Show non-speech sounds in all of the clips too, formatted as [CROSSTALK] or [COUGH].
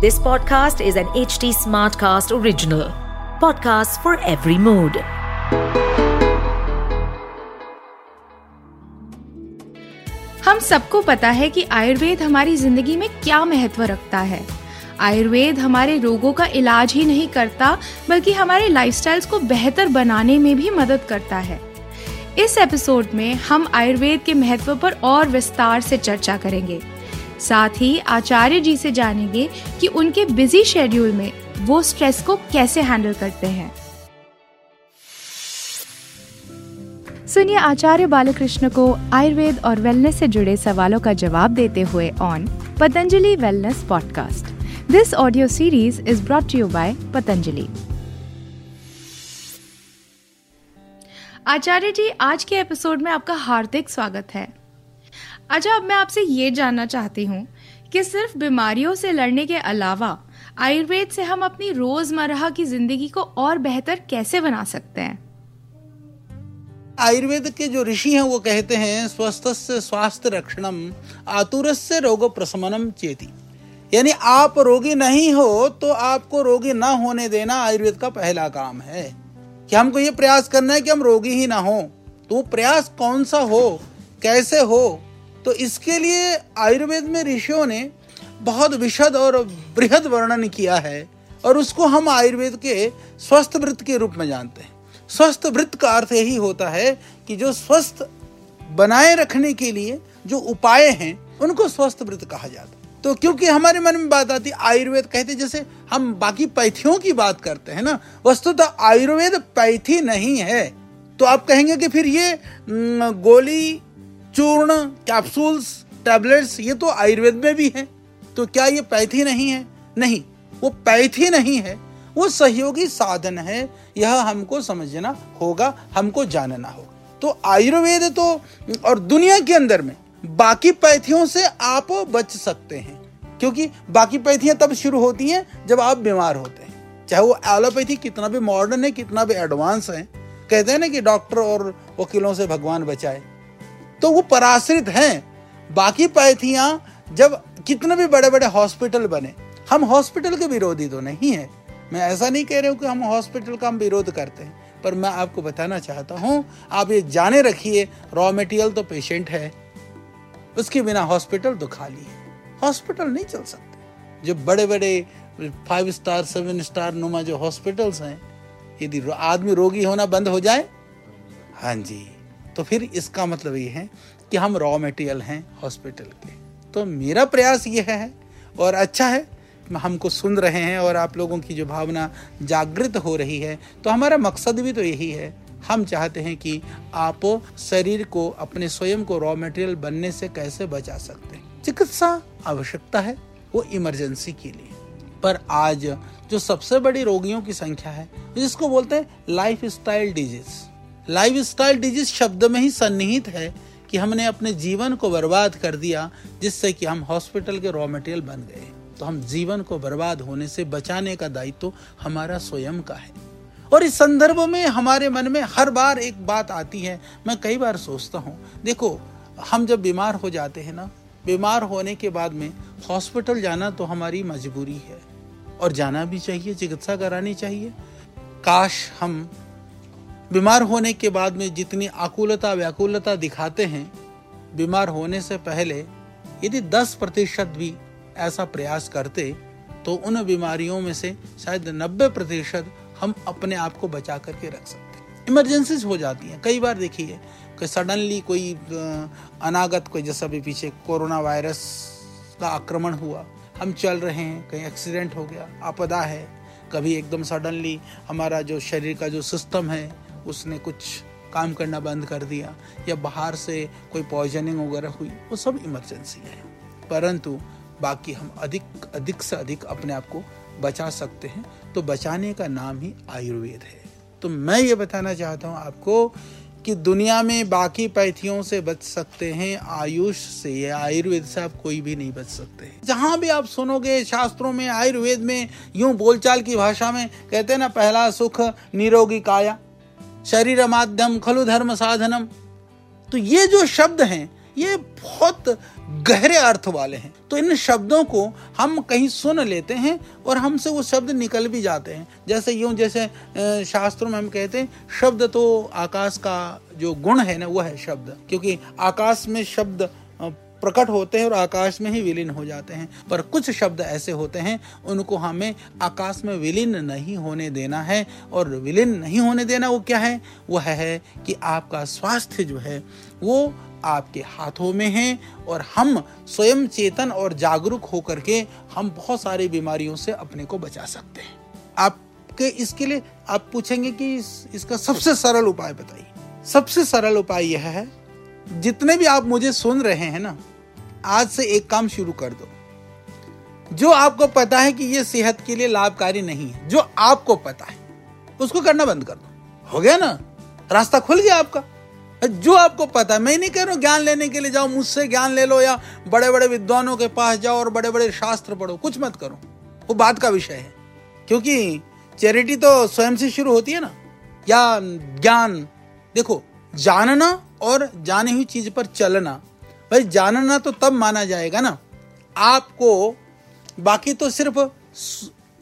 This podcast is an HT Smartcast original. Podcast for every mood. हम सबको पता है कि आयुर्वेद हमारी ज़िंदगी में क्या महत्व रखता है आयुर्वेद हमारे रोगों का इलाज ही नहीं करता, बल्कि हमारे लाइफस्टाइल्स को बेहतर बनाने में भी मदद करता है इस एपिसोड में हम आयुर्वेद के महत्व पर और विस्तार से चर्चा करेंगे साथ ही आचार्य जी से जानेंगे कि उनके बिज़ी शेड्यूल में वो स्ट्रेस को कैसे हैंडल करते हैं। सुनिए आचार्य बालकृष्ण को आयुर्वेद और वेलनेस से जुड़े सवालों का जवाब देते हुए on Patanjali wellness podcast this audio series is brought you by Patanjali. Acharya ji, आज के एपिसोड में आपका हार्दिक स्वागत है। अच्छा अब मैं आपसे ये जानना चाहती हूँ कि सिर्फ़ बीमारियों से लड़ने के अलावा आयुर्वेद से हम अपनी रोज़मर्रा की ज़िंदगी को और बेहतर कैसे बना सकते हैं? आयुर्वेद के जो ऋषि हैं, वो कहते हैं स्वस्थ से स्वास्थ्य रक्षणम आतुर से रोग प्रशमनम चेती। यानी आप रोगी नहीं हो तो आपको रोगी ना होने देना आयुर्वेद का पहला काम है। कि हमको ये प्रयास करना है कि हम रोगी ही ना हो? तो प्रयास कौन सा हो? कैसे हो? तो इसके लिए आयुर्वेद में ऋषियों ने बहुत विशद और बृहद वर्णन किया है और उसको हम आयुर्वेद के स्वस्थ वृत्त के रूप में जानते हैं। स्वस्थ वृत्त का अर्थ यही होता है कि जो स्वस्थ बनाए रखने के लिए जो उपाय हैं, उनको स्वस्थ वृत्त कहा जाता है। तो क्योंकि हमारे मन में बात आती आयुर्वेद कहते जैसे हम बाकी पैथियों की बात करते हैं ना, वस्तुतः आयुर्वेद पैथी नहीं है। तो आप कहेंगे कि फिर ये गोली चूर्ण कैप्सूल्स टैबलेट्स ये तो आयुर्वेद में भी है। तो क्या ये पैथी नहीं है? नहीं, वो पैथी नहीं है। वो सहयोगी साधन है। यह हमको समझना होगा, हमको जानना होगा। तो आयुर्वेद तो और दुनिया के अंदर में बाकी पैथियों से आप बच सकते हैं। क्योंकि बाकी पैथियाँ तब शुरू होती हैं जब आप बीमार होते हैं। चाहे वो एलोपैथी कितना भी मॉडर्न है, कितना भी एडवांस है। कहते हैं ना कि डॉक्टर और वकीलों से भगवान बचाए। तो वो पराश्रित हैं। बाकी पैथियाँ जब कितने भी बड़े बड़े हॉस्पिटल बने, हम हॉस्पिटल के विरोधी तो नहीं है। मैं ऐसा नहीं कह रहा हूँ कि हम हॉस्पिटल का हम विरोध करते हैं, पर मैं आपको बताना चाहता हूँ, आप ये जाने रखिए रॉ मटेरियल तो पेशेंट है। उसके बिना हॉस्पिटल तो खाली है। हॉस्पिटल नहीं चल सकते। जो बड़े बड़े फाइव स्टार सेवन स्टार नुमा जो हॉस्पिटल्स हैं, यदि आदमी रोगी होना बंद हो जाए हाँ जी। तो फिर इसका मतलब ये है कि हम रॉ मटेरियल हैं हॉस्पिटल के। तो मेरा प्रयास ये है और अच्छा है, हमको सुन रहे हैं और आप लोगों की जो भावना जागृत हो रही है तो हमारा मकसद भी तो यही है। हम चाहते हैं कि आप शरीर को, अपने स्वयं को रॉ मटेरियल बनने से कैसे बचा सकते हैं। चिकित्सा आवश्यकता है, वो इमरजेंसी के लिए। पर आज जो सबसे बड़ी रोगियों की संख्या है, जिसको बोलते हैं life style disease life style disease शब्द में ही सन्निहित है कि हमने अपने जीवन को बर्बाद कर दिया, जिससे कि हम हॉस्पिटल के रॉ मटेरियल बन गए। तो हम जीवन को बर्बाद होने से बचाने का दायित्व तो हमारा स्वयं का है। और इस संदर्भ में हमारे मन में हर बार एक बात आती है, मैं कई बार सोचता हूँ। देखो, हम जब बीमार हो जाते हैं ना, बीमार होने के बाद में हॉस्पिटल जाना तो हमारी मजबूरी है। और जाना भी चाहिए, चिकित्सा करानी चाहिए। काश हम बीमार होने के बाद में जितनी आकुलता व्याकुलता दिखाते हैं, बीमार होने से पहले यदि 10 प्रतिशत भी ऐसा प्रयास करते तो उन बीमारियों में से शायद 90 प्रतिशत हम अपने आप को बचा करके रख सकते इमरजेंसीज हो जाती हैं। कई बार देखिए कि सडनली कोई अनागत, कोई जैसा भी पीछे कोरोना वायरस का आक्रमण हुआ। हम चल रहे हैं, कहीं एक्सीडेंट हो गया, आपदा है, कभी एकदम सडनली हमारा जो शरीर का जो सिस्टम है उसने कुछ काम करना बंद कर दिया या बाहर से कोई पॉइजनिंग वगैरह हुई, वो सब इमरजेंसी है। परंतु बाकी हम अधिक अधिक से अधिक अपने आप को बचा सकते हैं। तो बचाने का नाम ही आयुर्वेद है। तो मैं ये बताना चाहता हूँ आपको कि दुनिया में बाकी पैथियों से बच सकते हैं, आयुष से या आयुर्वेद से आप कोई भी नहीं बच सकते। हैं जहाँ भी आप सुनोगे शास्त्रों में, आयुर्वेद में, यूँ बोलचाल की भाषा में, कहते हैं ना, पहला सुख निरोगी काया। शरीर माध्यम खलु धर्म साधनम। तो ये जो शब्द हैं, ये बहुत गहरे अर्थ वाले हैं। तो इन शब्दों को हम कहीं सुन लेते हैं और हमसे वो शब्द निकल भी जाते हैं। जैसे यूँ, जैसे शास्त्रों में हम कहते हैं, शब्द तो आकाश का जो गुण है ना, वो है शब्द। क्योंकि आकाश में शब्द प्रकट होते हैं और आकाश में ही विलीन हो जाते हैं। पर कुछ शब्द ऐसे होते हैं उनको हमें आकाश में विलीन नहीं होने देना है। और विलीन नहीं होने देना वो क्या है? वह है कि आपका स्वास्थ्य जो है वो आपके हाथों में है और हम स्वयं चेतन और जागरूक होकर के हम बहुत सारी बीमारियों से अपने को बचा सकते हैं। आपके इसके लिए आप पूछेंगे कि इस, इसका सबसे सरल उपाय बताइए। सबसे सरल उपाय यह है जितने भी आप मुझे सुन रहे हैं ना, आज से एक काम शुरू कर दो। जो आपको पता है कि ये सेहत के लिए लाभकारी नहीं है, जो आपको पता है, उसको करना बंद कर दो। हो गया ना? रास्ता खुल गया आपका। जो आपको पता है, मैं नहीं कह रहा हूँ ज्ञान लेने के लिए जाओ, मुझसे ज्ञान ले लो या बड़े बड़े विद्वानों के पास जाओ और बड़े बड़े शास्त्र पढ़ो, कुछ मत करो। वो बात का विषय है। क्योंकि चैरिटी तो स्वयं से शुरू होती है ना। या ज्ञान, देखो, जानना और जानी हुई चीज़ पर चलना। भाई, जानना तो तब माना जाएगा ना। आपको बाकी तो सिर्फ़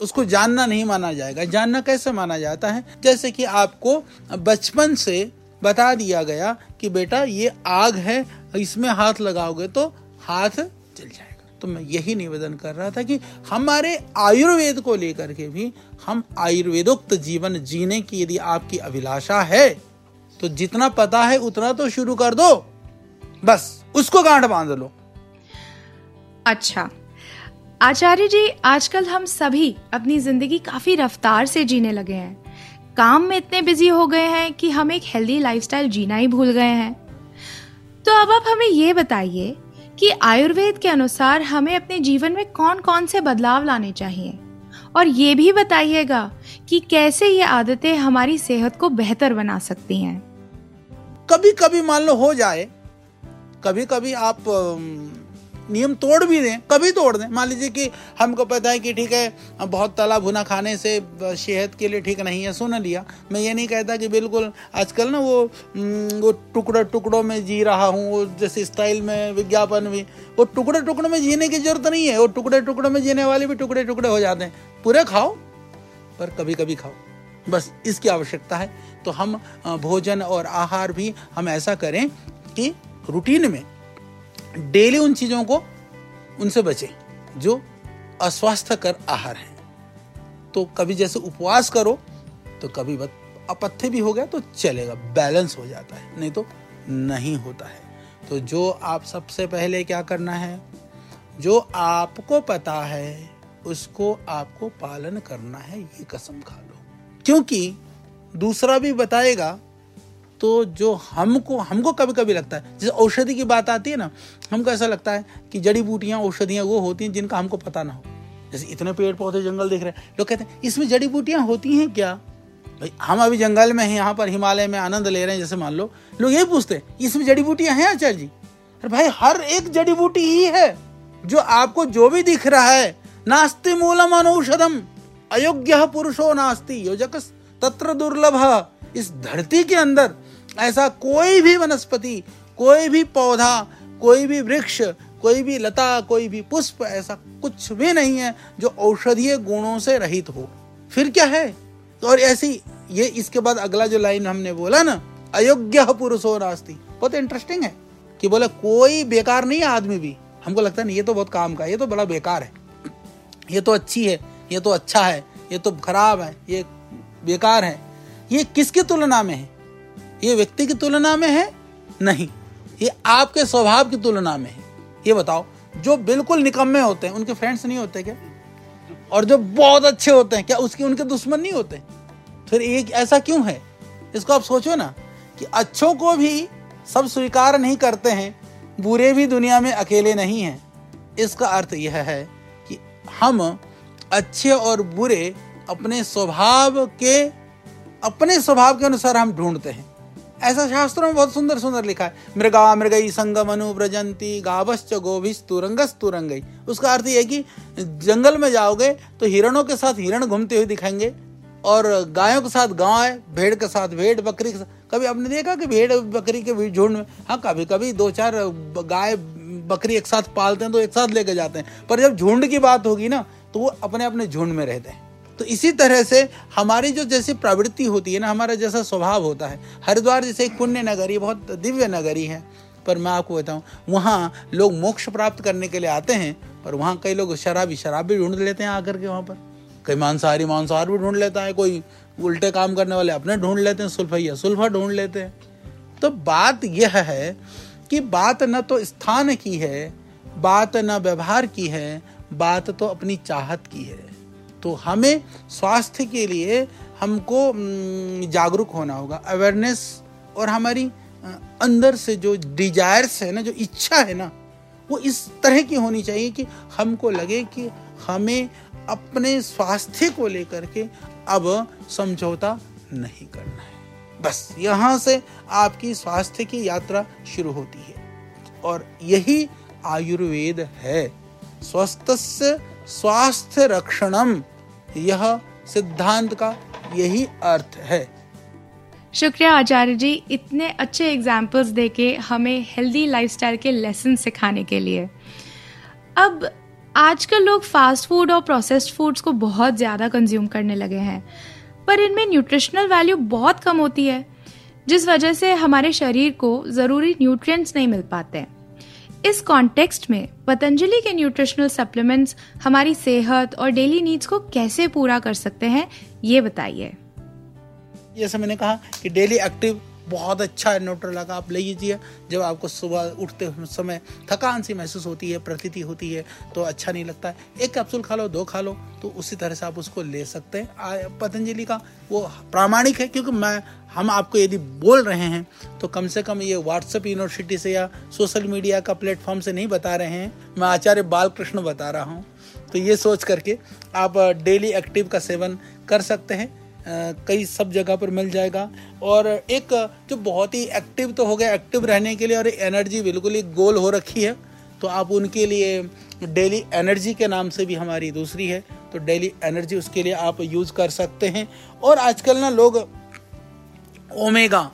उसको जानना नहीं माना जाएगा। जानना कैसे माना जाता है? जैसे कि आपको बचपन से बता दिया गया कि बेटा, ये आग है, इसमें हाथ लगाओगे तो हाथ जल जाएगा। तो मैं यही निवेदन कर रहा था कि हमारे आयुर्वेद को लेकर के भी हम आयुर्वेदोक्त जीवन जीने की यदि आपकी अभिलाषा है तो जितना पता है, उतना तो शुरू कर दो। बस, उसको गांठ बाँध लो। अच्छा। आचार्य जी, आजकल हम सभी अपनी ज़िंदगी काफ़ी रफ्तार से जीने लगे हैं। काम में इतने बिज़ी हो गए हैं कि हम एक हेल्दी लाइफस्टाइल जीना ही भूल गए हैं। तो अब आप हमें ये बताइए कि आयुर्वेद के अनुसार हमें अपने जीवन में कौन कौन से बदलाव लाने चाहिए? और ये भी बताइएगा कि कैसे ये आदतें हमारी सेहत को बेहतर बना सकती हैं। कभी कभी मान लो हो जाए कभी कभी आप नियम तोड़ भी दें, कभी तोड़ दें। मान लीजिए कि हमको पता है कि ठीक है, बहुत तला भुना खाने से सेहत के लिए ठीक नहीं है सुन लिया। मैं ये नहीं कहता कि बिल्कुल आजकल ना वो वो टुकड़े टुकड़ों में जी रहा हूँ, वो जैसे स्टाइल में विज्ञापन भी, वो टुकड़े टुकड़े में जीने की ज़रूरत नहीं है। वो टुकड़े टुकड़ों में जीने वाले भी टुकड़े टुकड़े हो जाते हैं। पूरे खाओ, पर कभी कभी खाओ। बस इसकी आवश्यकता है। तो हम भोजन और आहार भी हम ऐसा करें कि रूटीन में डेली उन चीज़ों को उनसे बचें, जो अस्वास्थ्यकर आहार है। तो कभी जैसे उपवास करो तो कभी अपथ्य भी हो गया तो चलेगा, बैलेंस हो जाता है, नहीं तो नहीं होता है। तो जो आप सबसे पहले क्या करना है, जो आपको पता है, उसको आपको पालन करना है, ये कसम खा लो। क्योंकि दूसरा भी बताएगा तो जो हमको हमको कभी कभी लगता है। जैसे औषधि की बात आती है ना, हमको ऐसा लगता है कि जड़ी बूटियाँ, औषधियाँ वो होती हैं जिनका हमको पता ना हो। जैसे इतने पेड़ पौधे जंगल देख रहे हैं। लोग कहते हैं, इसमें जड़ी बूटियाँ होती हैं क्या? भाई, हम अभी जंगल में हैं, यहाँ पर हिमालय में आनंद ले रहे हैं, जैसे मान लो। लोग यही पूछते हैं, इसमें जड़ी बूटियाँ हैं आचार्य जी? अरे भाई, हर एक जड़ी बूटी ही है, जो आपको जो भी दिख रहा है। नास्ति मूलम अनौषधम, अयोग्य पुरुषो नास्ति योजक तत्र दुर्लभ। इस धरती के अंदर ऐसा कोई भी वनस्पति, कोई भी पौधा, कोई भी वृक्ष, कोई भी लता, कोई भी पुष्प, ऐसा कुछ भी नहीं है जो औषधीय गुणों से रहित हो। फिर क्या है? और ऐसी, ये इसके बाद अगला जो लाइन हमने बोला ना, अयोग्य पुरुषो नास्ति। बहुत इंटरेस्टिंग है कि बोले कोई बेकार नहीं है आदमी भी। हमको लगता है नहीं ये तो बहुत काम का ये तो बड़ा बेकार है। ये तो अच्छी है, ये तो अच्छा है, ये तो खराब है, ये बेकार है। ये किसकी तुलना में है? ये व्यक्ति की तुलना में है? नहीं। ये आपके स्वभाव की तुलना में है। ये बताओ, जो बिल्कुल निकम्मे होते हैं, उनके फ्रेंड्स नहीं होते क्या? और जो बहुत अच्छे होते हैं, क्या उसके, उनके दुश्मन नहीं होते? फिर एक ऐसा क्यों है? इसको आप सोचो ना कि अच्छों को भी सब स्वीकार नहीं करते हैं, बुरे भी दुनिया में अकेले नहीं हैं। इसका अर्थ यह है कि हम अच्छे और बुरे अपने स्वभाव के, अपने स्वभाव के अनुसार हम ढूंढते हैं। ऐसा शास्त्रों में बहुत सुंदर सुंदर लिखा है। मृगा मृगई संगम अनुव्रजंती गावश्च गोभिस तुरंगस तुरंगई उसका अर्थ यह कि जंगल में जाओगे तो हिरणों के साथ हिरण घूमते हुए दिखाएँगे और गायों के साथ गाय भेड़ के साथ भेड़, बकरी के साथ। कभी आपने देखा कि भेड़ बकरी के झुंड में? हाँ कभी कभी दो चार गाय, बकरी एक साथ पालते हैं तो एक साथ लेके जाते हैं। पर जब झुंड की बात होगी ना तो वो अपने अपने झुंड में रहते हैं। तो इसी तरह से हमारी जो जैसी प्रवृत्ति होती है ना, हमारा जैसा स्वभाव होता है। हरिद्वार जैसे एक पुण्य नगरी बहुत दिव्य नगरी है। पर मैं आपको बताऊँ, वहाँ लोग मोक्ष प्राप्त करने के लिए आते हैं, पर वहाँ कई लोग शराबी, शराब भी ढूंढ लेते हैं आकर के वहाँ पर। कई मांसाहारी, मांसाहार भी ढूंढ लेता है, कोई उल्टे काम करने वाले अपने ढूंढ लेते हैं सुल्फैया सुल्फा ढूंढ लेते हैं। तो बात यह है कि बात न तो स्थान की है, बात न व्यवहार की है, बात तो अपनी चाहत की है। तो हमें स्वास्थ्य के लिए हमको जागरूक होना होगा। अवेयरनेस और हमारी अंदर से जो डिजायर्स है ना, जो इच्छा है ना, वो इस तरह की होनी चाहिए कि हमको लगे कि हमें अपने स्वास्थ्य को लेकर के अब समझौता नहीं करना है। बस, यहाँ से आपकी स्वास्थ्य की यात्रा शुरू होती है। और यही आयुर्वेद है। स्वस्थ स्वास्थ्य रक्षणम यह सिद्धांत का यही अर्थ है। शुक्रिया आचार्य जी, इतने अच्छे एग्जाम्पल्स देके हमें हेल्दी लाइफस्टाइल के लेसन सिखाने के लिए। अब, आजकल लोग फास्ट फ़ूड और प्रोसेस्ड फूड्स को बहुत ज़्यादा कंज्यूम करने लगे हैं, पर इनमें न्यूट्रिशनल वैल्यू बहुत कम होती है, जिस वजह से हमारे शरीर को ज़रूरी न्यूट्रिएंट्स नहीं मिल पाते। इस कॉन्टेक्स्ट में पतंजलि के न्यूट्रिशनल सप्लीमेंट्स हमारी सेहत और डेली नीड्स को कैसे पूरा कर सकते हैं, ये बताइए। जैसे मैंने कहा कि डेली एक्टिव बहुत अच्छा न्यूट्रला का आप ले लीजिए। जब आपको सुबह उठते समय थकान सी महसूस होती है, प्रतीति होती है तो अच्छा नहीं लगता। है एक कैप्सूल खा लो, दो खा लो तो उसी तरह से आप उसको ले सकते हैं। पतंजलि का वो प्रामाणिक है, क्योंकि मैं, हम आपको यदि बोल रहे हैं तो कम से कम ये व्हाट्सएप यूनिवर्सिटी से या सोशल मीडिया का प्लेटफॉर्म से नहीं बता रहे हैं। मैं आचार्य बालकृष्ण बता रहा हूँ। तो ये सोच करके आप डेली एक्टिव का सेवन कर सकते हैं। कई सब जगह पर मिल जाएगा। और एक जो बहुत ही एक्टिव तो हो गया एक्टिव रहने के लिए और एनर्जी बिल्कुल ही गोल हो रखी है तो आप उनके लिए डेली एनर्जी के नाम से भी हमारी दूसरी है तो डेली एनर्जी उसके लिए आप यूज़ कर सकते हैं। और आजकल ना लोग ओमेगा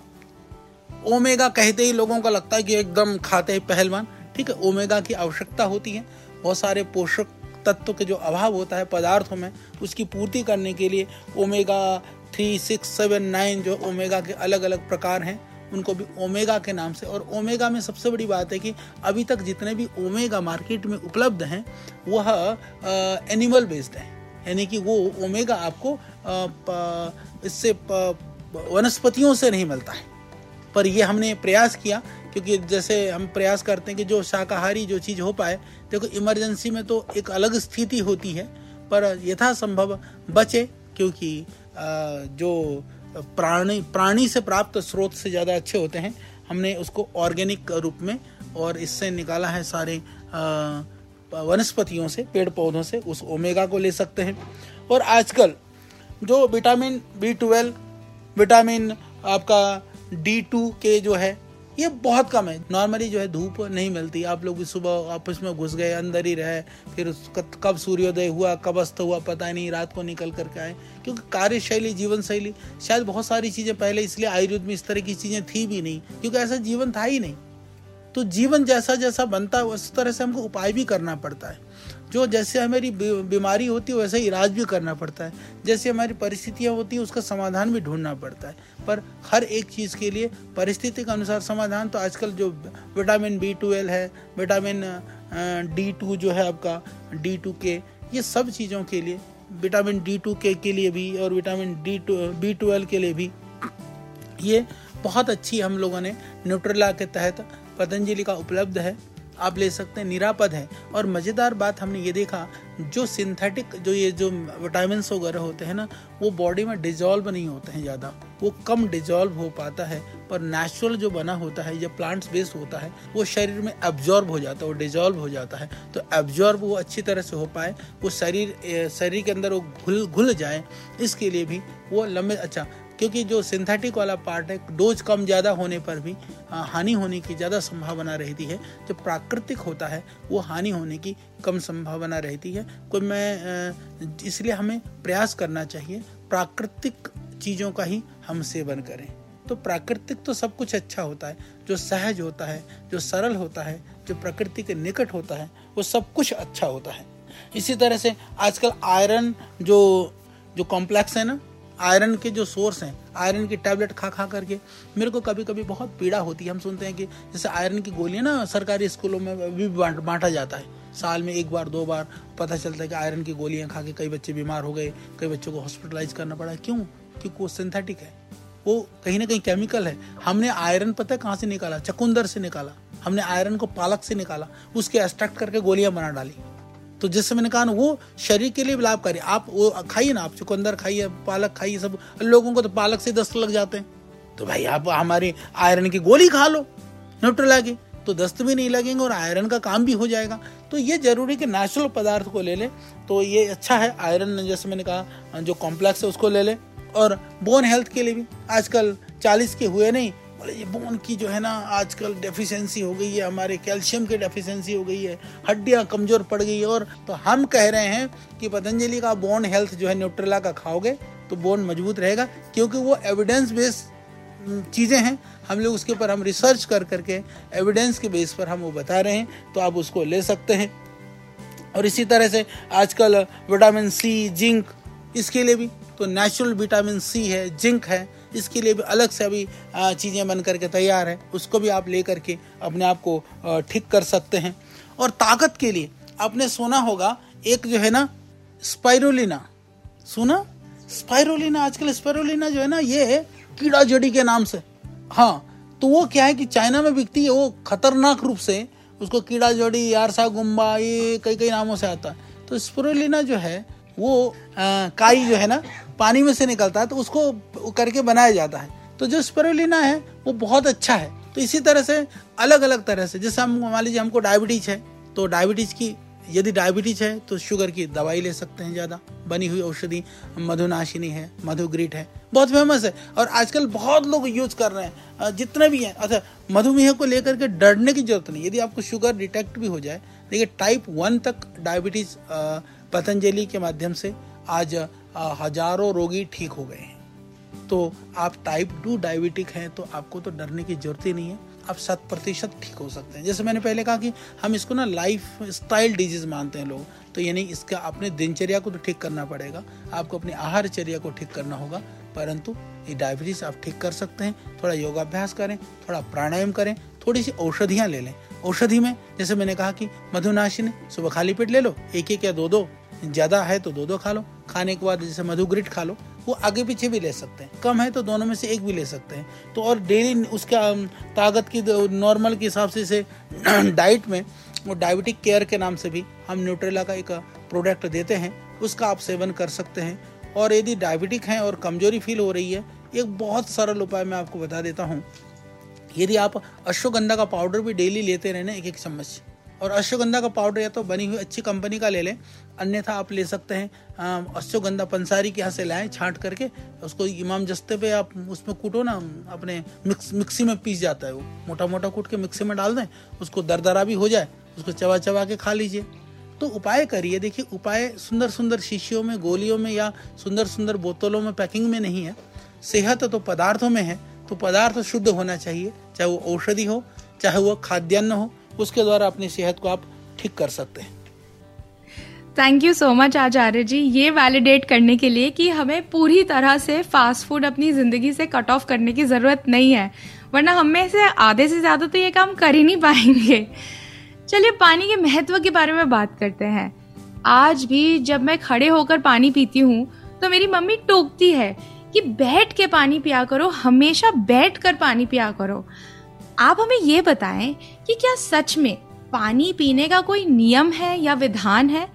ओमेगा कहते ही लोगों का लगता है कि एकदम खाते हैं पहलवान, ठीक है ओमेगा की आवश्यकता होती है। बहुत सारे पोषक तत्व के जो अभाव होता है पदार्थों में, उसकी पूर्ति करने के लिए omega three six seven nine जो ओमेगा के अलग अलग प्रकार हैं, उनको भी ओमेगा के नाम से। और ओमेगा में सबसे बड़ी बात है कि अभी तक जितने भी ओमेगा मार्केट में उपलब्ध हैं, वह एनिमल बेस्ड हैं। यानी कि वो ओमेगा आपको इससे वनस्पतियों से नहीं मिलता है। पर ये हमने प्रयास किया क्योंकि जैसे हम प्रयास करते हैं कि जो शाकाहारी जो चीज़ हो पाए, देखो, इमरजेंसी में तो एक अलग स्थिति होती है, पर यथासंभव बचे, क्योंकि जो प्राणी प्राणी से प्राप्त स्रोत से ज़्यादा अच्छे होते हैं। हमने उसको ऑर्गेनिक रूप में और इससे निकाला है सारे वनस्पतियों से पेड़ पौधों से, उस ओमेगा को ले सकते हैं। और आजकल जो विटामिन बी ट्वेल्व, विटामिन आपका डी टू के जो है ये बहुत कम है। नॉर्मली जो है धूप नहीं मिलती। आप लोग भी सुबह ऑफ़िस में घुस गए, अंदर ही रहे, फिर कब सूर्योदय हुआ, कब अस्त हुआ, पता नहीं, रात को निकल करके आए। क्योंकि कार्यशैली जीवन शैली शायद बहुत सारी चीज़ें पहले इसलिए आयुर्वेद में इस तरह की चीज़ें थी भी नहीं, क्योंकि ऐसा जीवन था ही नहीं। तो जीवन जैसा जैसा बनता है, उस तरह से हमको उपाय भी करना पड़ता है। जो जैसे हमारी बीमारी होती है, वैसे इलाज भी करना पड़ता है। जैसे हमारी परिस्थितियाँ होती हैं, उसका समाधान भी ढूंढना पड़ता है। पर हर एक चीज़ के लिए परिस्थिति के अनुसार समाधान तो आजकल जो विटामिन बी ट्वेल्व है, विटामिन डी टू जो है आपका, डी टू के, ये सब चीज़ों के लिए, विटामिन डी टू के के लिए भी और vitamin D two, B twelve के लिए भी, ये बहुत अच्छी हम लोगों ने न्यूट्रला के तहत पतंजलि का उपलब्ध है। आप ले सकते हैं। निरापद है। और मज़ेदार बात हमने ये देखा, जो सिंथेटिक जो ये, जो विटामिन वगैरह होते हैं ना, वो बॉडी में डिजॉल्व नहीं होते हैं ज़्यादा। वो कम डिजॉल्व हो पाता है, पर नेचुरल जो बना होता है, या प्लांट्स बेस्ड होता है, वो शरीर में एब्जॉर्ब हो जाता है, वो डिजॉल्व हो जाता है। तो एब्जॉर्ब वो अच्छी तरह से हो पाए, वो शरीर शरीर के अंदर वो घुल घुल जाए, इसके लिए भी वो लंबे अच्छा क्योंकि जो सिंथेटिक वाला पार्ट है डोज कम ज़्यादा होने पर भी हानि होने की ज़्यादा संभावना रहती है। जो प्राकृतिक होता है, वो हानि होने की कम संभावना रहती है। कोई मैं इसलिए हमें प्रयास करना चाहिए, प्राकृतिक चीज़ों का ही हम सेवन करें। तो प्राकृतिक तो सब कुछ अच्छा होता है, जो सहज होता है, जो सरल होता है, जो प्रकृति के निकट होता है, वो सब कुछ अच्छा होता है। इसी तरह से आजकल आयरन जो जो कॉम्प्लेक्स है ना आयरन के जो सोर्स हैं, आयरन की टैबलेट खा खा करके मेरे को कभी कभी बहुत पीड़ा होती है। हम सुनते हैं कि जैसे आयरन की गोलियाँ ना सरकारी स्कूलों में भी बांटा जाता है। साल में एक बार, दो बार पता चलता है कि आयरन की गोलियाँ खा के कई बच्चे बीमार हो गए, कई बच्चों को हॉस्पिटलाइज करना पड़ा। क्यों? क्योंकि वो सिंथेटिक है। वो कहीं ना कहीं केमिकल है। हमने आयरन पता है कहाँ से निकाला? चकुंदर से निकाला। हमने आयरन को पालक से निकाला। उसके एक्सट्रैक्ट करके गोलियाँ बना डाली। तो जैसे मैंने कहा ना, वो शरीर के लिए भी लाभकारी आप वो खाइए ना, आप चुकंदर खाइए, पालक खाइए, सब लोगों को तो पालक से दस्त लग जाते हैं। तो भाई आप हमारी आयरन की गोली खा लो, न्यूट्रला की तो दस्त भी नहीं लगेंगे और आयरन का काम भी हो जाएगा। तो ये ज़रूरी कि नेचुरल पदार्थ को ले ले तो ये अच्छा है। आयरन जैसे मैंने कहा, जो कॉम्प्लेक्स है, उसको ले ले। और बोन हेल्थ के लिए भी, आजकल चालीस के हुए नहीं बोले ये बोन की जो है ना आजकल डेफिशिएंसी हो गई है, हमारे कैल्शियम की डेफिशिएंसी हो गई है, हड्डियाँ कमज़ोर पड़ गई और तो हम कह रहे हैं कि पतंजलि का बोन हेल्थ जो है न्यूट्रेला का खाओगे तो बोन मज़बूत रहेगा, क्योंकि वो एविडेंस बेस्ड चीज़ें हैं। हम लोग उसके ऊपर हम रिसर्च कर करके एविडेंस के बेस पर हम वो बता रहे हैं तो आप उसको ले सकते हैं। और इसी तरह से आजकल विटामिन सी जिंक इसके लिए भी तो नेचुरल विटामिन सी है जिंक है इसके लिए भी अलग से अभी चीज़ें बन करके तैयार है, उसको भी आप ले करके अपने आप को ठीक कर सकते हैं। और ताकत के लिए आपने सुना होगा, एक जो है ना, स्पाइरोलिना। सुना? स्पाइरोलिना, आजकल स्पाइरोलिना जो है ना, ये कीड़ा जड़ी के नाम से। हाँ तो वो क्या है कि चाइना में बिकती है, वो खतरनाक रूप से, उसको कीड़ा जड़ी यारसा गुम्बा, ये कई कई नामों से आता है। तो स्पिरुलिना जो है वो काई जो है ना, पानी में से निकलता है तो उसको करके बनाया जाता है। तो जो स्पिरुलिना है, वो बहुत अच्छा है। तो इसी तरह से अलग अलग तरह से, जैसे हम, मान लीजिए हमको डायबिटीज़ है तो डायबिटीज़ की, यदि डायबिटीज़ है तो शुगर की दवाई ले सकते हैं ज़्यादा। बनी हुई औषधि, मधुनाशिनी है, मधुग्रीट है, बहुत फ़ेमस है। और आजकल बहुत लोग यूज़ कर रहे हैं, जितने भी हैं अच्छा मधुमेह को लेकर के डरने की ज़रूरत नहीं। यदि आपको शुगर डिटेक्ट भी हो जाए, देखिए टाइप वन तक डायबिटीज़ पतंजलि के माध्यम से आज हज़ारों रोगी ठीक हो गए हैं। तो आप टाइप टू डायबिटिक हैं तो आपको तो डरने की ज़रूरत ही नहीं है। आप शत प्रतिशत ठीक हो सकते हैं। जैसे मैंने पहले कहा कि हम इसको ना लाइफ स्टाइल डिज़ीज़ मानते हैं लोग। तो यानी इसका अपने दिनचर्या को तो ठीक करना पड़ेगा। आपको अपनी आहारचर्या को ठीक करना होगा। परंतु ये डायबिटीज़ आप ठीक कर सकते हैं। थोड़ा योगाभ्यास करें, थोड़ा प्राणायाम करें, थोड़ी सी औषधियाँ ले लें। औषधि में, जैसे मैंने कहा कि मधुनाशिनी, सुबह खाली पेट ले लो एक एक या दो दो ज़्यादा है तो दो दो खा लो। खाने के बाद जैसे मधुग्रिट खा लो, वो आगे पीछे भी ले सकते हैं। कम है तो दोनों में से एक भी ले सकते हैं। तो और डेली उसका ताकत की नॉर्मल के हिसाब से इसे [CLEARS THROAT] डाइट में, वो डायबिटिक केयर के नाम से भी हम न्यूट्रेला का एक प्रोडक्ट देते हैं, उसका आप सेवन कर सकते हैं। और यदि डायबिटिक हैं और कमज़ोरी फील हो रही है, एक बहुत सरल उपाय मैं आपको बता देता हूँ। यदि आप अश्वगंधा का पाउडर भी डेली लेते रहे ना एक एक चम्मच और अश्वगंधा का पाउडर या तो बनी हुई अच्छी कंपनी का ले लें। अन्यथा आप ले सकते हैं अश्वगंधा पंसारी के यहाँ से लाएँ, छांट करके, उसको इमाम जस्ते पे आप उसमें कूटो ना, अपने मिक्स मिक्सी में पीस जाता है वो। मोटा मोटा कूट के मिक्सी में डाल दें, उसको दरदरा भी हो जाए, उसको चबा चबा के खा लीजिए। तो उपाय करिए, देखिए, उपाय सुंदर सुंदर शीशियों में, गोलियों में या सुंदर सुंदर बोतलों में पैकिंग में नहीं है। सेहत तो पदार्थों में है तो पदार्थ शुद्ध होना चाहिए, चाहे वो औषधि हो, चाहे वो खाद्यान्न हो। उसके द्वारा अपनी सेहत को आप ठीक कर सकते हैं। Thank you so much Acharya ji ये वैलिडेट करने के लिए कि हमें पूरी तरह से फास्ट फ़ूड अपनी ज़िंदगी से कट ऑफ़ करने की ज़रूरत नहीं है। वरना हम में से आधे से ज़्यादा तो ये काम कर ही नहीं पाएँगे। चलिए, पानी के महत्व के बारे में बात करते हैं। आज भी जब मैं खड़े होकर पानी पीती हूँ तो मेरी मम्मी टोकती है कि बैठ के पानी पिया करो, हमेशा बैठ कर पानी पिया करो। आप हमें ये बताएँ कि क्या सच में पानी पीने का कोई नियम है या विधान है?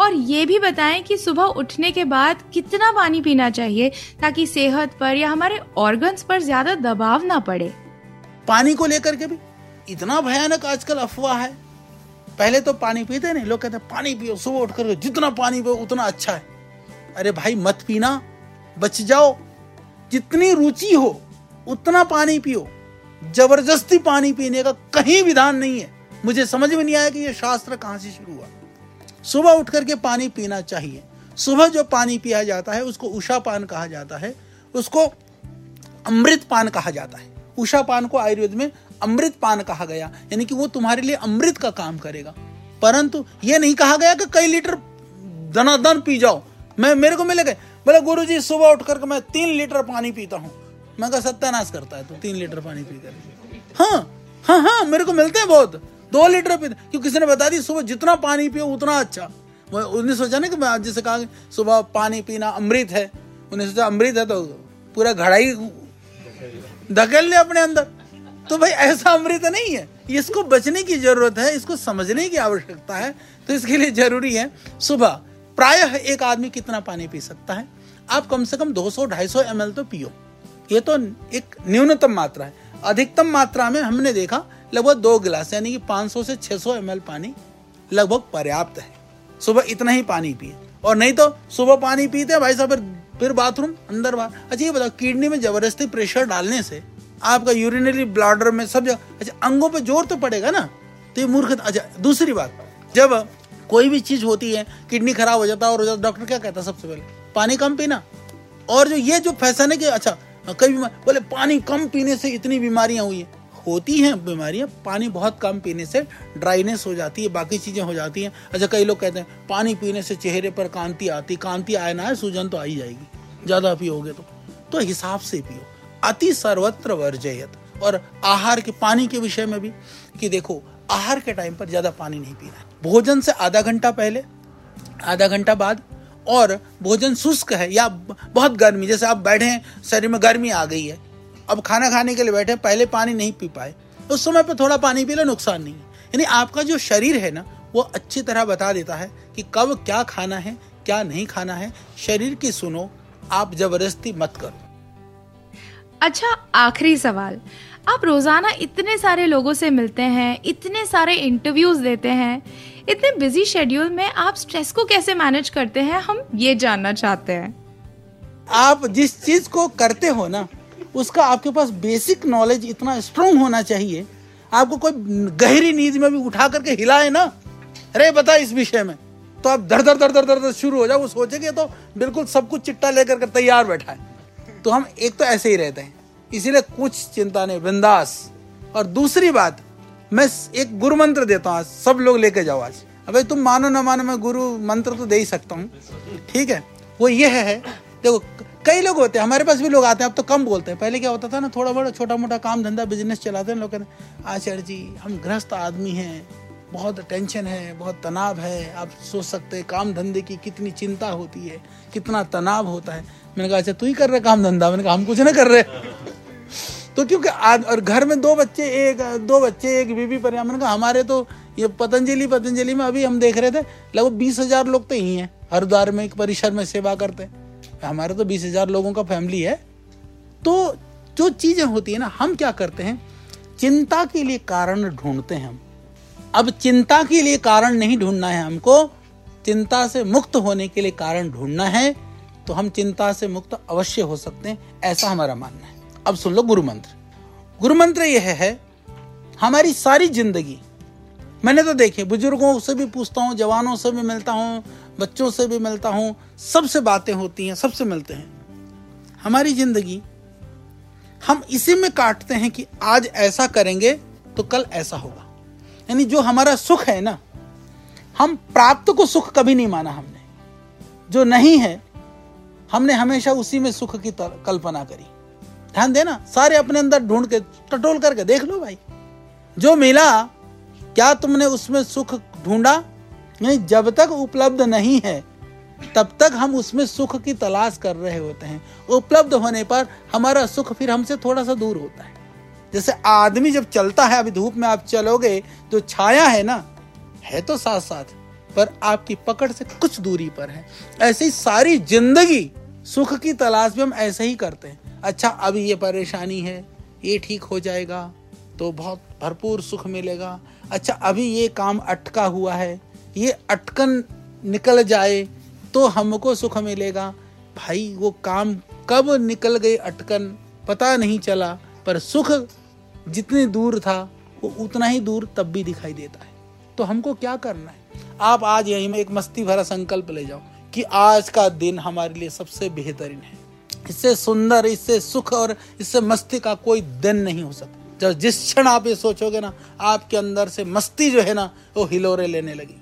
और ये भी बताएँ कि सुबह उठने के बाद कितना पानी पीना चाहिए ताकि सेहत पर या हमारे ऑर्गन्स पर ज़्यादा दबाव ना पड़े? पानी को लेकर के भी इतना भयानक आजकल अफवाह है। पहले तो पानी पीते नहीं, लोग कहते, पानी पियो, सुबह उठ कर जितना पानी पियो, उतना अच्छा है। अरे भाई, मत पीना, बच जाओ। जितनी रुचि हो, उतना पानी पियो। ज़बरदस्ती पानी पीने का कहीं विधान नहीं है। मुझे समझ में नहीं आया कि ये शास्त्र कहाँ से शुरू हुआ। सुबह उठ करके पानी पीना चाहिए। सुबह जो पानी पिया जाता है, उसको उषा पान कहा जाता है। उसको अमृत पान कहा जाता है। उषा पान को आयुर्वेद में अमृत पान कहा गया। यानी कि वो तुम्हारे लिए अमृत का काम करेगा। परंतु ये नहीं कहा गया कि कई लीटर दनादन पी जाओ। मैं, मेरे को मिले गए बोले गुरु जी सुबह उठ करके मैं तीन लीटर पानी पीता हूँ। मैं कहा सत्यानाश करता है तो तीन लीटर पानी पी कर। हाँ हाँ हाँ मेरे को मिलते हैं बहुत। दो लीटर पीते क्योंकि किसी ने बता दी, सुबह जितना पानी पियो, उतना अच्छा। उन्हें सोचा ना कि मैं जैसे कहा सुबह पानी पीना अमृत है। उन्हें सोचा अमृत है तो पूरा घड़ाई धकेल ले अपने अंदर। तो भाई, ऐसा अमृत नहीं है। इसको बचने की ज़रूरत है, इसको समझने की आवश्यकता है। तो इसके लिए ज़रूरी है, सुबह प्रायः एक आदमी कितना पानी पी सकता है? आप कम से कम 200-250 एम तो पियो। ये तो एक न्यूनतम मात्रा है। अधिकतम मात्रा में हमने देखा लगभग दो गिलास, यानी कि 500 से 600 एम पानी लगभग पर्याप्त है। सुबह इतना ही पानी पिए। और नहीं तो सुबह पानी पीते भाई साहब, फिर बाथरूम, अंदर बाहर। अच्छा ये बताओ, किडनी में ज़बरदस्ती प्रेशर डालने से आपका यूरिनरी ब्लॉडर में सब जगह अच्छा अंगों पर ज़ोर तो पड़ेगा ना? तो ये मूर्ख अच्छा दूसरी बात। जब कोई भी चीज़ होती है, किडनी खराब हो जाता है और डॉक्टर क्या कहता है सबसे पहले? पानी कम पीना। और जो ये जो फ़ैशन है कि अच्छा कई बोले, पानी कम पीने से इतनी बीमारियाँ हुई है। होती हैं बीमारियाँ, पानी बहुत कम पीने से ड्राइनेस हो जाती है, बाकी चीज़ें हो जाती हैं। अच्छा कई लोग कहते हैं, पानी पीने से चेहरे पर कांति आती, कांति आए ना है सूजन तो आई जाएगी। ज़्यादा पियोगे तो। तो हिसाब से पियो। अति सर्वत्र वर्जयत। और आहार के, पानी के विषय में भी कि देखो, आहार के टाइम पर ज़्यादा पानी नहीं पीना है। भोजन से आधा घंटा पहले, आधा घंटा बाद और भोजन शुष्क है या बहुत गर्मी, जैसे आप बैठे हैं, शरीर में गर्मी आ गई है, अब खाना खाने के लिए बैठे पहले पानी नहीं पी पाए, उस समय पर थोड़ा पानी पी लो, नुकसान नहीं है। यानी आपका जो शरीर है ना, वो अच्छी तरह बता देता है कि कब क्या खाना है, क्या नहीं खाना है। शरीर की सुनो, आप ज़बरदस्ती मत करो। अच्छा आखिरी सवाल। आप रोज़ाना इतने सारे लोगों से मिलते हैं, इतने सारे इंटरव्यूज़ देते हैं इतने बिज़ी शेड्यूल में आप स्ट्रेस को कैसे मैनेज करते हैं, हम ये जानना चाहते हैं। आप जिस चीज़ को करते हो ना, उसका आपके पास बेसिक नॉलेज इतना स्ट्रोंग होना चाहिए। आपको कोई गहरी नींद में भी उठा करके हिलाए ना, अरे बता इस विषय में तो आप दर दर दर दर दर शुरू हो जाओ सोचेंगे तो बिल्कुल सब कुछ चिट्टा लेकर के तैयार बैठा है। तो हम एक तो ऐसे ही रहते हैं। इसीलिए कुछ चिंता नहीं, बिंदास। और दूसरी बात मैं एक गुरु मंत्र देता हूँ सब लोग लेके जाओ आज। अबे तुम मानो ना मानो, मैं गुरु मंत्र तो दे ही सकता हूँ। ठीक है? वो ये है देखो, कई लोग होते हैं, हमारे पास भी लोग आते हैं, अब तो कम बोलते हैं। पहले क्या होता था ना थोड़ा बड़ा छोटा मोटा काम, धंधा बिज़नेस चलाते हैं लोग, कहते आचार्य जी, हम गृहस्थ आदमी हैं, बहुत टेंशन है, बहुत तनाव है, आप सोच सकते हैं, काम धंधे की कितनी चिंता होती है, कितना तनाव होता है। मैंने कहा अच्छा तू ही कर रहे काम धंधा? मैंने कहा, हम कुछ ना कर रहे तो क्योंकि और घर में दो बच्चे, एक, दो बच्चे, एक बीबी पर मैंने कहा, हमारे तो ये पतंजलि पतंजलि में अभी हम देख रहे थे, लगभग बीस हज़ार लोग तो ही हैं। हरिद्वार में एक परिसर में सेवा करते हैं। हमारे तो बीस हज़ार लोगों का फैमिली है। तो जो चीज़ें होती है ना, हम क्या करते हैं? चिंता के लिए कारण ढूंढते हैं हम। अब चिंता के लिए कारण नहीं ढूंढना है हमको, चिंता से मुक्त होने के लिए कारण ढूंढना है तो हम चिंता से मुक्त अवश्य हो सकते हैं, ऐसा हमारा मानना है। अब सुन लो गुरु मंत्र। गुरु मंत्र यह है, हमारी सारी ज़िंदगी। मैंने तो देखे, बुज़ुर्गों से भी पूछता हूँ, जवानों से भी मिलता हूँ, बच्चों से भी मिलता हूँ, सबसे बातें होती हैं, सबसे मिलते हैं। हमारी ज़िंदगी, हम इसी में काटते हैं कि आज ऐसा करेंगे तो कल ऐसा होगा। यानी जो हमारा सुख है ना, हम प्राप्त को सुख कभी नहीं माना हमने। जो नहीं है, हमने हमेशा उसी में सुख की कल्पना करी। ध्यान देना, सारे अपने अंदर ढूंढ के, टटोल करके देख लो भाई। जो मिला, क्या तुमने उसमें सुख ढूंढा? नहीं, जब तक उपलब्ध नहीं है, तब तक हम उसमें सुख की तलाश कर रहे होते हैं। उपलब्ध होने पर हमारा सुख फिर हमसे थोड़ा सा दूर होता है। जैसे आदमी जब चलता है, अभी धूप में आप चलोगे तो छाया है ना, है तो साथ साथ पर आपकी पकड़ से कुछ दूरी पर है। ऐसी सारी ज़िंदगी सुख की तलाश भी हम ऐसे ही करते हैं। अच्छा अभी ये परेशानी है, ये ठीक हो जाएगा तो बहुत भरपूर सुख मिलेगा। अच्छा अभी ये काम अटका हुआ है, ये अटकन निकल जाए तो हमको सुख मिलेगा। भाई, वो काम कब निकल गए अटकन, पता नहीं चला, पर सुख जितनी दूर था, वो उतना ही दूर तब भी दिखाई देता है। तो हमको क्या करना है? आप आज यही में एक मस्ती भरा संकल्प ले जाओ। कि आज का दिन हमारे लिए सबसे बेहतरीन है। इससे सुंदर, इससे सुख और इससे मस्ती का कोई दिन नहीं हो सकता। जब जिस क्षण आप ये सोचोगे ना, आपके अंदर से मस्ती जो है ना, वो हिलोरे लेने लगेगी।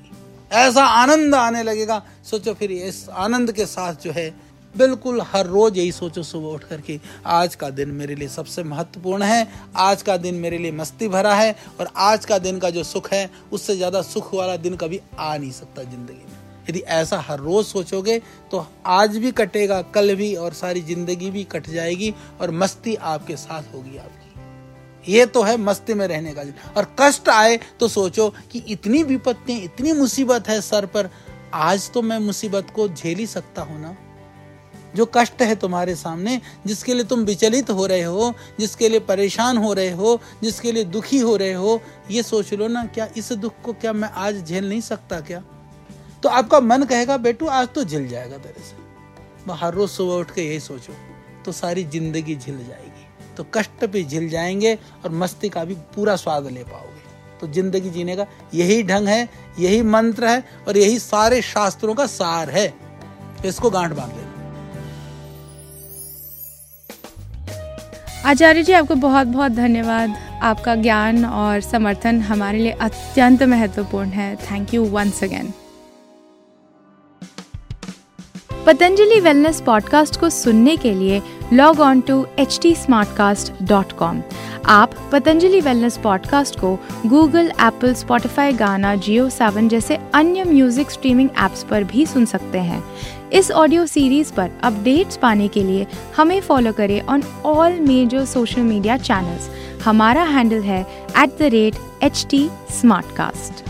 ऐसा आनंद आने लगेगा। सोचो फिर इस आनंद के साथ जो है, बिल्कुल हर रोज यही सोचो सुबह उठ करके आज का दिन मेरे लिए सबसे महत्वपूर्ण है। आज का दिन मेरे लिए मस्ती भरा है और आज का दिन का जो सुख है, उससे ज़्यादा सुख वाला दिन कभी आ नहीं सकता ज़िंदगी में। यदि ऐसा हर रोज सोचोगे तो आज भी कटेगा, कल भी, और सारी ज़िंदगी भी कट जाएगी, और मस्ती आपके साथ होगी आपकी। ये तो है मस्ती में रहने का। और कष्ट आए तो सोचो कि इतनी विपत्तियाँ, इतनी मुसीबत है सर पर, आज तो मैं मुसीबत को झेल ही सकता हूँ ना? जो कष्ट है तुम्हारे सामने, जिसके लिए तुम विचलित हो रहे हो, जिसके लिए परेशान हो रहे हो, जिसके लिए दुखी हो रहे हो, ये सोच लो ना, क्या इस दुख को क्या मैं आज झेल नहीं सकता क्या? तो आपका मन कहेगा, बेटू, आज तो झिल जाएगा तेरे से। मैं हर रोज सुबह उठ के यही सोचो तो सारी ज़िंदगी झिल जाएगी। तो कष्ट भी झिल जाएँगे और मस्ती का भी पूरा स्वाद ले पाओगे। तो ज़िंदगी जीने का यही ढंग है, यही मंत्र है और यही सारे शास्त्रों का सार है। इसको गांठ बाँध लेना। आचार्य जी, आपको बहुत बहुत धन्यवाद। आपका ज्ञान और समर्थन हमारे लिए अत्यंत महत्वपूर्ण है। Thank you once again Patanjali wellness podcast को सुनने के लिए log on to H T आप पतंजलि वेलनेस पॉडकास्ट को Google Apple Spotify Gaana Jio Saavn जैसे अन्य म्यूज़िक स्ट्रीमिंग एप्स पर भी सुन सकते हैं। इस ऑडियो सीरीज़ पर अपडेट्स पाने के लिए हमें फॉलो करें on all major social media channels हमारा हैंडल है at the rate H T To